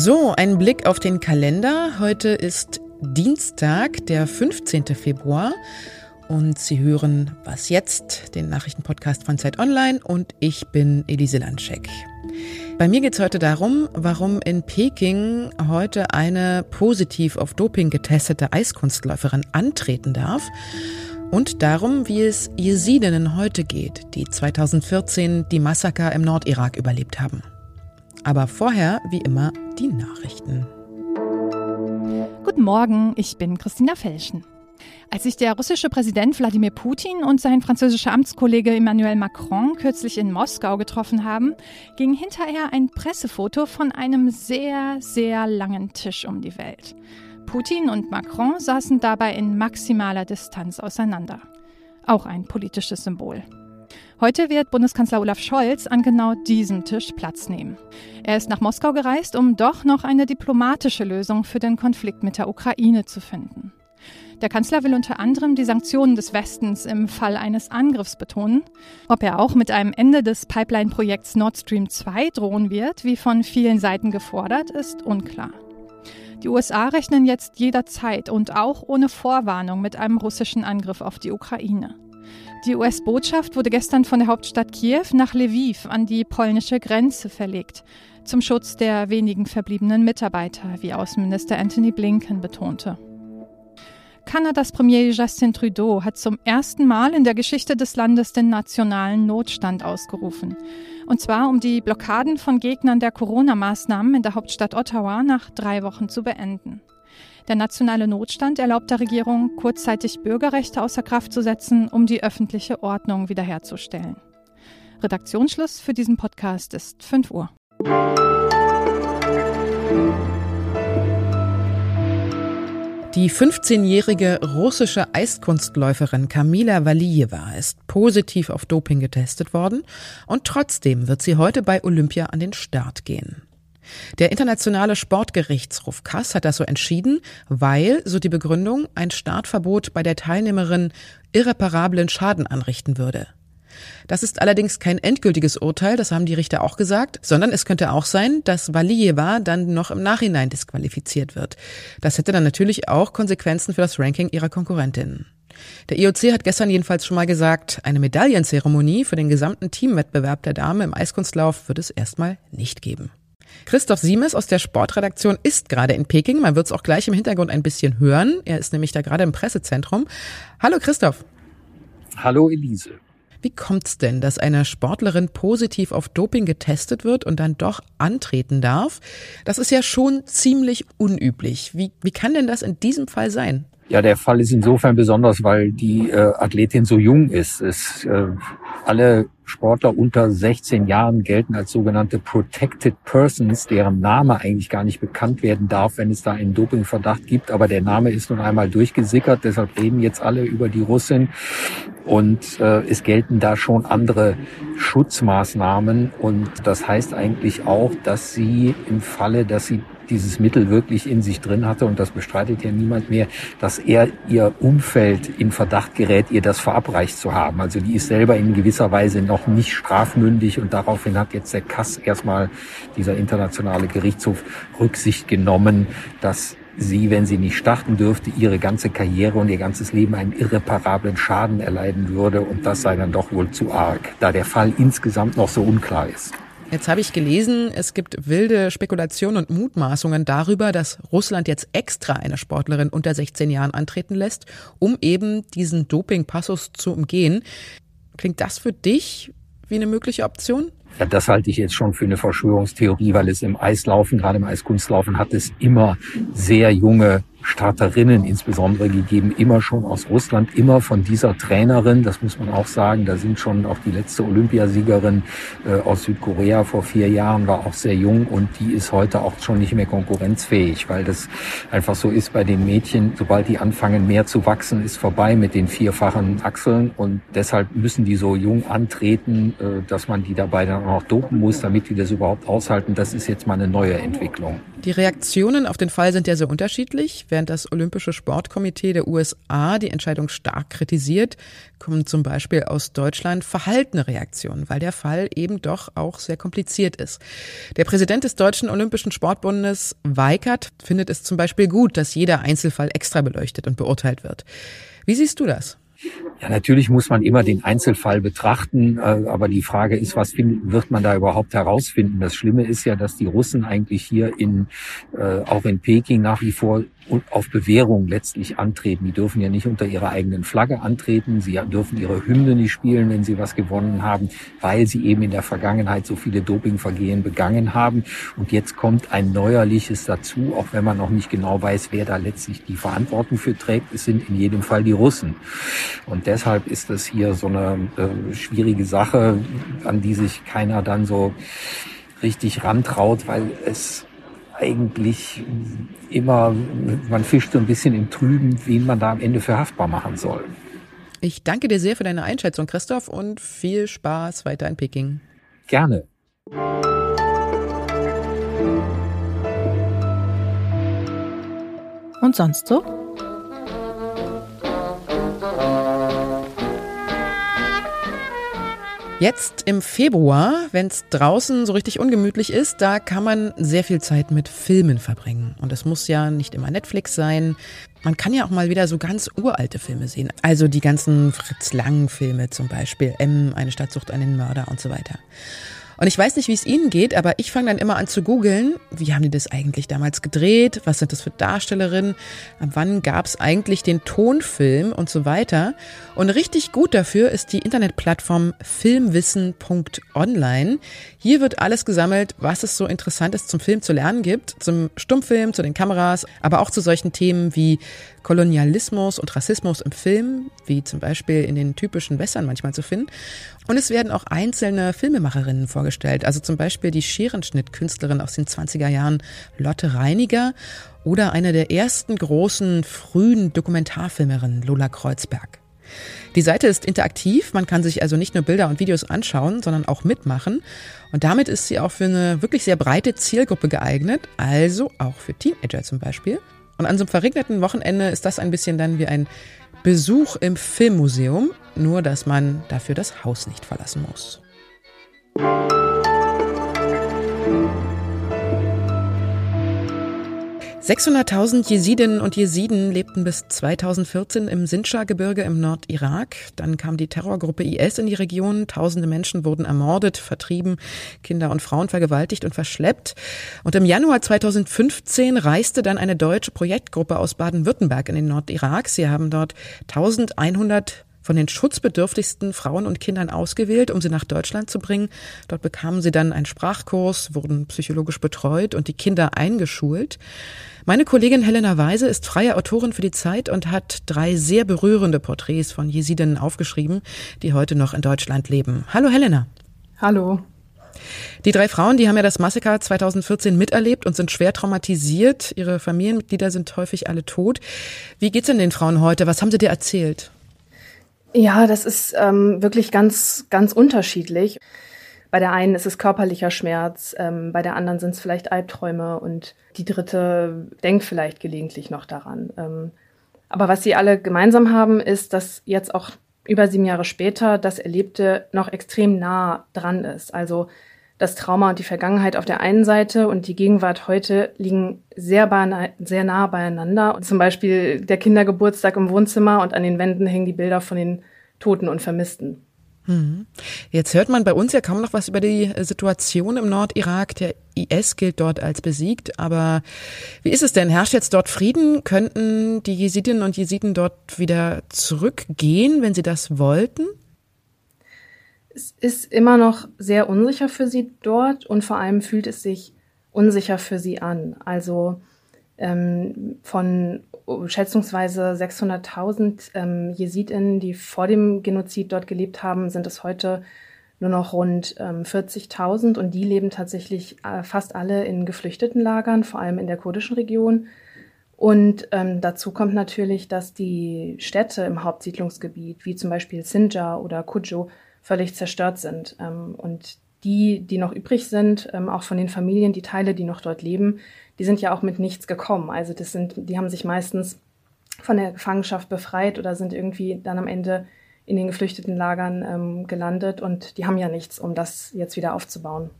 So, ein Blick auf den Kalender. Heute ist Dienstag, der 15. Februar. Und Sie hören Was jetzt, den Nachrichtenpodcast von Zeit Online. Und ich bin Elise Landscheck. Bei mir geht es heute darum, warum in Peking heute eine positiv auf Doping getestete Eiskunstläuferin antreten darf. Und darum, wie es Jesidinnen heute geht, die 2014 die Massaker im Nordirak überlebt haben. Aber vorher, wie immer, die Nachrichten. Guten Morgen, ich bin Christina Felschen. Als sich der russische Präsident Wladimir Putin und sein französischer Amtskollege Emmanuel Macron kürzlich in Moskau getroffen haben, ging hinterher ein Pressefoto von einem sehr, sehr langen Tisch um die Welt. Putin und Macron saßen dabei in maximaler Distanz auseinander. Auch ein politisches Symbol. Heute wird Bundeskanzler Olaf Scholz an genau diesem Tisch Platz nehmen. Er ist nach Moskau gereist, um doch noch eine diplomatische Lösung für den Konflikt mit der Ukraine zu finden. Der Kanzler will unter anderem die Sanktionen des Westens im Fall eines Angriffs betonen. Ob er auch mit einem Ende des Pipeline-Projekts Nord Stream 2 drohen wird, wie von vielen Seiten gefordert, ist unklar. Die USA rechnen jetzt jederzeit und auch ohne Vorwarnung mit einem russischen Angriff auf die Ukraine. Die US-Botschaft wurde gestern von der Hauptstadt Kiew nach Lviv an die polnische Grenze verlegt, zum Schutz der wenigen verbliebenen Mitarbeiter, wie Außenminister Anthony Blinken betonte. Kanadas Premier Justin Trudeau hat zum ersten Mal in der Geschichte des Landes den nationalen Notstand ausgerufen. Und zwar, um die Blockaden von Gegnern der Corona-Maßnahmen in der Hauptstadt Ottawa nach drei Wochen zu beenden. Der nationale Notstand erlaubt der Regierung, kurzzeitig Bürgerrechte außer Kraft zu setzen, um die öffentliche Ordnung wiederherzustellen. Redaktionsschluss für diesen Podcast ist 5 Uhr. Die 15-jährige russische Eiskunstläuferin Kamila Valijewa ist positiv auf Doping getestet worden und trotzdem wird sie heute bei Olympia an den Start gehen. Der internationale Sportgerichtshof Kass hat das so entschieden, weil, so die Begründung, ein Startverbot bei der Teilnehmerin irreparablen Schaden anrichten würde. Das ist allerdings kein endgültiges Urteil, das haben die Richter auch gesagt, sondern es könnte auch sein, dass Valieva dann noch im Nachhinein disqualifiziert wird. Das hätte dann natürlich auch Konsequenzen für das Ranking ihrer Konkurrentinnen. Der IOC hat gestern jedenfalls schon mal gesagt, eine Medaillenzeremonie für den gesamten Teamwettbewerb der Dame im Eiskunstlauf wird es erstmal nicht geben. Christoph Siemes aus der Sportredaktion ist gerade in Peking. Man wird es auch gleich im Hintergrund ein bisschen hören. Er ist nämlich da gerade im Pressezentrum. Hallo Christoph. Hallo Elise. Wie kommt's denn, dass eine Sportlerin positiv auf Doping getestet wird und dann doch antreten darf? Das ist ja schon ziemlich unüblich. Wie, wie kann denn das in diesem Fall sein? Ja, der Fall ist insofern besonders, weil die äh, Athletin so jung ist. Es, äh, alle Sportler unter 16 Jahren gelten als sogenannte Protected Persons, deren Name eigentlich gar nicht bekannt werden darf, wenn es da einen Dopingverdacht gibt. Aber der Name ist nun einmal durchgesickert, deshalb reden jetzt alle über die Russin. Und äh, es gelten da schon andere Schutzmaßnahmen. Und das heißt eigentlich auch, dass sie im Falle, dass sie dieses Mittel wirklich in sich drin hatte, und das bestreitet ja niemand mehr, dass er ihr Umfeld in Verdacht gerät, ihr das verabreicht zu haben. Also die ist selber in gewisser Weise noch nicht strafmündig und daraufhin hat jetzt der Kass erstmal dieser internationale Gerichtshof Rücksicht genommen, dass sie, wenn sie nicht starten dürfte, ihre ganze Karriere und ihr ganzes Leben einen irreparablen Schaden erleiden würde und das sei dann doch wohl zu arg, da der Fall insgesamt noch so unklar ist. Jetzt habe ich gelesen, es gibt wilde Spekulationen und Mutmaßungen darüber, dass Russland jetzt extra eine Sportlerin unter 16 Jahren antreten lässt, um eben diesen Doping-Passus zu umgehen. Klingt das für dich wie eine mögliche Option? Ja, das halte ich jetzt schon für eine Verschwörungstheorie, weil es im Eislaufen, gerade im Eiskunstlaufen, hat es immer sehr junge Starterinnen insbesondere gegeben, immer schon aus Russland, immer von dieser Trainerin, das muss man auch sagen, da sind schon auch die letzte Olympiasiegerin äh, aus Südkorea vor vier Jahren, war auch sehr jung und die ist heute auch schon nicht mehr konkurrenzfähig, weil das einfach so ist bei den Mädchen, sobald die anfangen mehr zu wachsen, ist vorbei mit den vierfachen Achseln und deshalb müssen die so jung antreten, äh, dass man die dabei dann auch dopen muss, damit die das überhaupt aushalten. Das ist jetzt mal eine neue Entwicklung. Die Reaktionen auf den Fall sind ja sehr unterschiedlich. Wer während das Olympische Sportkomitee der USA die Entscheidung stark kritisiert, kommen zum Beispiel aus Deutschland verhaltene Reaktionen, weil der Fall eben doch auch sehr kompliziert ist. Der Präsident des Deutschen Olympischen Sportbundes, Weikert, findet es zum Beispiel gut, dass jeder Einzelfall extra beleuchtet und beurteilt wird. Wie siehst du das? Ja, natürlich muss man immer den Einzelfall betrachten, äh, aber die Frage ist, was wird man da überhaupt herausfinden? Das Schlimme ist ja, dass die Russen eigentlich hier in, äh, auch in Peking nach wie vor auf Bewährung letztlich antreten. Die dürfen ja nicht unter ihrer eigenen Flagge antreten. Sie dürfen ihre Hymne nicht spielen, wenn sie was gewonnen haben, weil sie eben in der Vergangenheit so viele Dopingvergehen begangen haben. Und jetzt kommt ein neuerliches dazu, auch wenn man noch nicht genau weiß, wer da letztlich die Verantwortung für trägt. Es sind in jedem Fall die Russen. Und deshalb ist das hier so eine äh, schwierige Sache, an die sich keiner dann so richtig rantraut, weil es eigentlich immer, man fischt so ein bisschen im Trüben, wen man da am Ende für haftbar machen soll. Ich danke dir sehr für deine Einschätzung, Christoph, und viel Spaß weiter in Peking. Gerne. Und sonst so? Jetzt im Februar, wenn es draußen so richtig ungemütlich ist, da kann man sehr viel Zeit mit Filmen verbringen. Und es muss ja nicht immer Netflix sein. Man kann ja auch mal wieder so ganz uralte Filme sehen. Also die ganzen Fritz Lang-Filme zum Beispiel. M, eine Stadt sucht einen Mörder und so weiter. Und ich weiß nicht, wie es Ihnen geht, aber ich fange dann immer an zu googeln, wie haben die das eigentlich damals gedreht, was sind das für Darstellerinnen, wann gab es eigentlich den Tonfilm und so weiter. Und richtig gut dafür ist die Internetplattform filmwissen.online. Hier wird alles gesammelt, was es so Interessantes zum Film zu lernen gibt, zum Stummfilm, zu den Kameras, aber auch zu solchen Themen wie Kolonialismus und Rassismus im Film, wie zum Beispiel in den typischen Wässern manchmal zu finden. Und es werden auch einzelne Filmemacherinnen vorgestellt, also zum Beispiel die Scherenschnittkünstlerin aus den 20er Jahren Lotte Reiniger oder eine der ersten großen frühen Dokumentarfilmerinnen Lola Kreuzberg. Die Seite ist interaktiv, man kann sich also nicht nur Bilder und Videos anschauen, sondern auch mitmachen. Und damit ist sie auch für eine wirklich sehr breite Zielgruppe geeignet, also auch für Teenager zum Beispiel. Und an so einem verregneten Wochenende ist das ein bisschen dann wie ein Besuch im Filmmuseum, nur dass man dafür das Haus nicht verlassen muss. 600.000 Jesidinnen und Jesiden lebten bis 2014 im Sinjar-Gebirge im Nordirak. Dann kam die Terrorgruppe IS in die Region. Tausende Menschen wurden ermordet, vertrieben, Kinder und Frauen vergewaltigt und verschleppt. Und im Januar 2015 reiste dann eine deutsche Projektgruppe aus Baden-Württemberg in den Nordirak. Sie haben dort 1100 von den schutzbedürftigsten Frauen und Kindern ausgewählt, um sie nach Deutschland zu bringen. Dort bekamen sie dann einen Sprachkurs, wurden psychologisch betreut und die Kinder eingeschult. Meine Kollegin Helena Weise ist freie Autorin für die Zeit und hat drei sehr berührende Porträts von Jesidinnen aufgeschrieben, die heute noch in Deutschland leben. Hallo Helena. Hallo. Die drei Frauen, die haben ja das Massaker 2014 miterlebt und sind schwer traumatisiert. Ihre Familienmitglieder sind häufig alle tot. Wie geht's denn den Frauen heute? Was haben sie dir erzählt? Ja, das ist ähm, wirklich ganz, ganz unterschiedlich. Bei der einen ist es körperlicher Schmerz, ähm, bei der anderen sind es vielleicht Albträume und die dritte denkt vielleicht gelegentlich noch daran. Ähm, aber was sie alle gemeinsam haben, ist, dass jetzt auch über sieben Jahre später das Erlebte noch extrem nah dran ist. Also das Trauma und die Vergangenheit auf der einen Seite und die Gegenwart heute liegen sehr, sehr nah beieinander. Und zum Beispiel der Kindergeburtstag im Wohnzimmer und an den Wänden hängen die Bilder von den Toten und Vermissten. Mhm. Jetzt hört man bei uns ja kaum noch was über die Situation im Nordirak. Der IS gilt dort als besiegt. Aber wie ist es denn? Herrscht jetzt dort Frieden? Könnten die Jesidinnen und Jesiden dort wieder zurückgehen, wenn sie das wollten? Es ist immer noch sehr unsicher für sie dort und vor allem fühlt es sich unsicher für sie an. Also ähm, von schätzungsweise 600.000 ähm, Jesidinnen, die vor dem Genozid dort gelebt haben, sind es heute nur noch rund ähm, 40.000 und die leben tatsächlich äh, fast alle in geflüchteten Lagern, vor allem in der kurdischen Region. Und ähm, dazu kommt natürlich, dass die Städte im Hauptsiedlungsgebiet, wie zum Beispiel Sinjar oder Kujo, völlig zerstört sind. Ähm, und die, die noch übrig sind, ähm, auch von den Familien, die Teile, die noch dort leben, die sind ja auch mit nichts gekommen. Also das sind, die haben sich meistens von der Gefangenschaft befreit oder sind irgendwie dann am Ende in den geflüchteten Lagern ähm, gelandet und die haben ja nichts, um das jetzt wieder aufzubauen.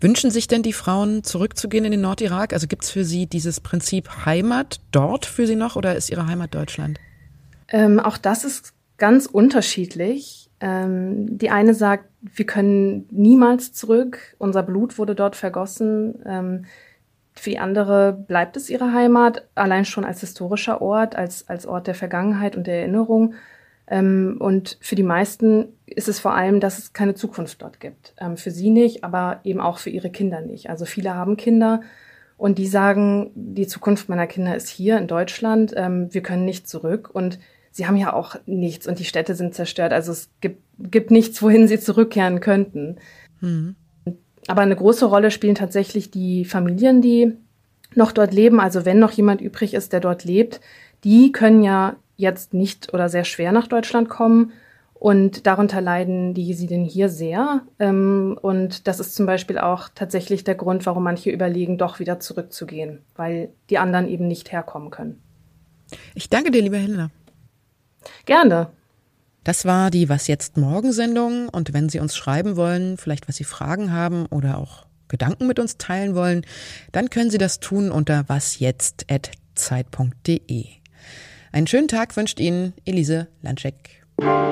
Wünschen sich denn die Frauen zurückzugehen in den Nordirak? Also gibt es für sie dieses Prinzip Heimat dort für sie noch oder ist ihre Heimat Deutschland? Ähm, auch das ist ganz unterschiedlich. Ähm, die eine sagt, wir können niemals zurück, unser Blut wurde dort vergossen. Ähm, für die andere bleibt es ihre Heimat, allein schon als historischer Ort, als, als Ort der Vergangenheit und der Erinnerung. Ähm, und für die meisten ist es vor allem, dass es keine Zukunft dort gibt. Ähm, für sie nicht, aber eben auch für ihre Kinder nicht. Also viele haben Kinder und die sagen, die Zukunft meiner Kinder ist hier in Deutschland. Ähm, wir können nicht zurück und sie haben ja auch nichts und die Städte sind zerstört. Also es gibt, gibt nichts, wohin sie zurückkehren könnten. Mhm. Aber eine große Rolle spielen tatsächlich die Familien, die noch dort leben. Also wenn noch jemand übrig ist, der dort lebt, die können ja jetzt nicht oder sehr schwer nach Deutschland kommen. Und darunter leiden die Jesiden hier sehr. Ähm, und das ist zum Beispiel auch tatsächlich der Grund, warum manche überlegen, doch wieder zurückzugehen, weil die anderen eben nicht herkommen können. Ich danke dir, liebe Helena. Gerne. Das war die Was jetzt morgen Sendung. Und wenn Sie uns schreiben wollen, vielleicht was Sie Fragen haben oder auch Gedanken mit uns teilen wollen, dann können Sie das tun unter wasjetzt.zeit.de. Einen schönen Tag wünscht Ihnen Elise Landscheck. Ich habe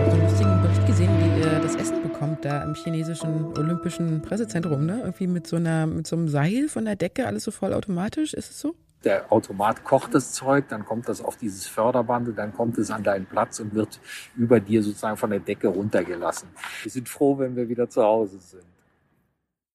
so einen lustigen Bericht gesehen, wie ihr das Essen bekommt da im chinesischen Olympischen Pressezentrum, ne? Irgendwie mit so einer, mit so einem Seil von der Decke, alles so vollautomatisch. Ist es so? Der Automat kocht das Zeug, dann kommt das auf dieses Förderband, dann kommt es an deinen Platz und wird über dir sozusagen von der Decke runtergelassen. Wir sind froh, wenn wir wieder zu Hause sind.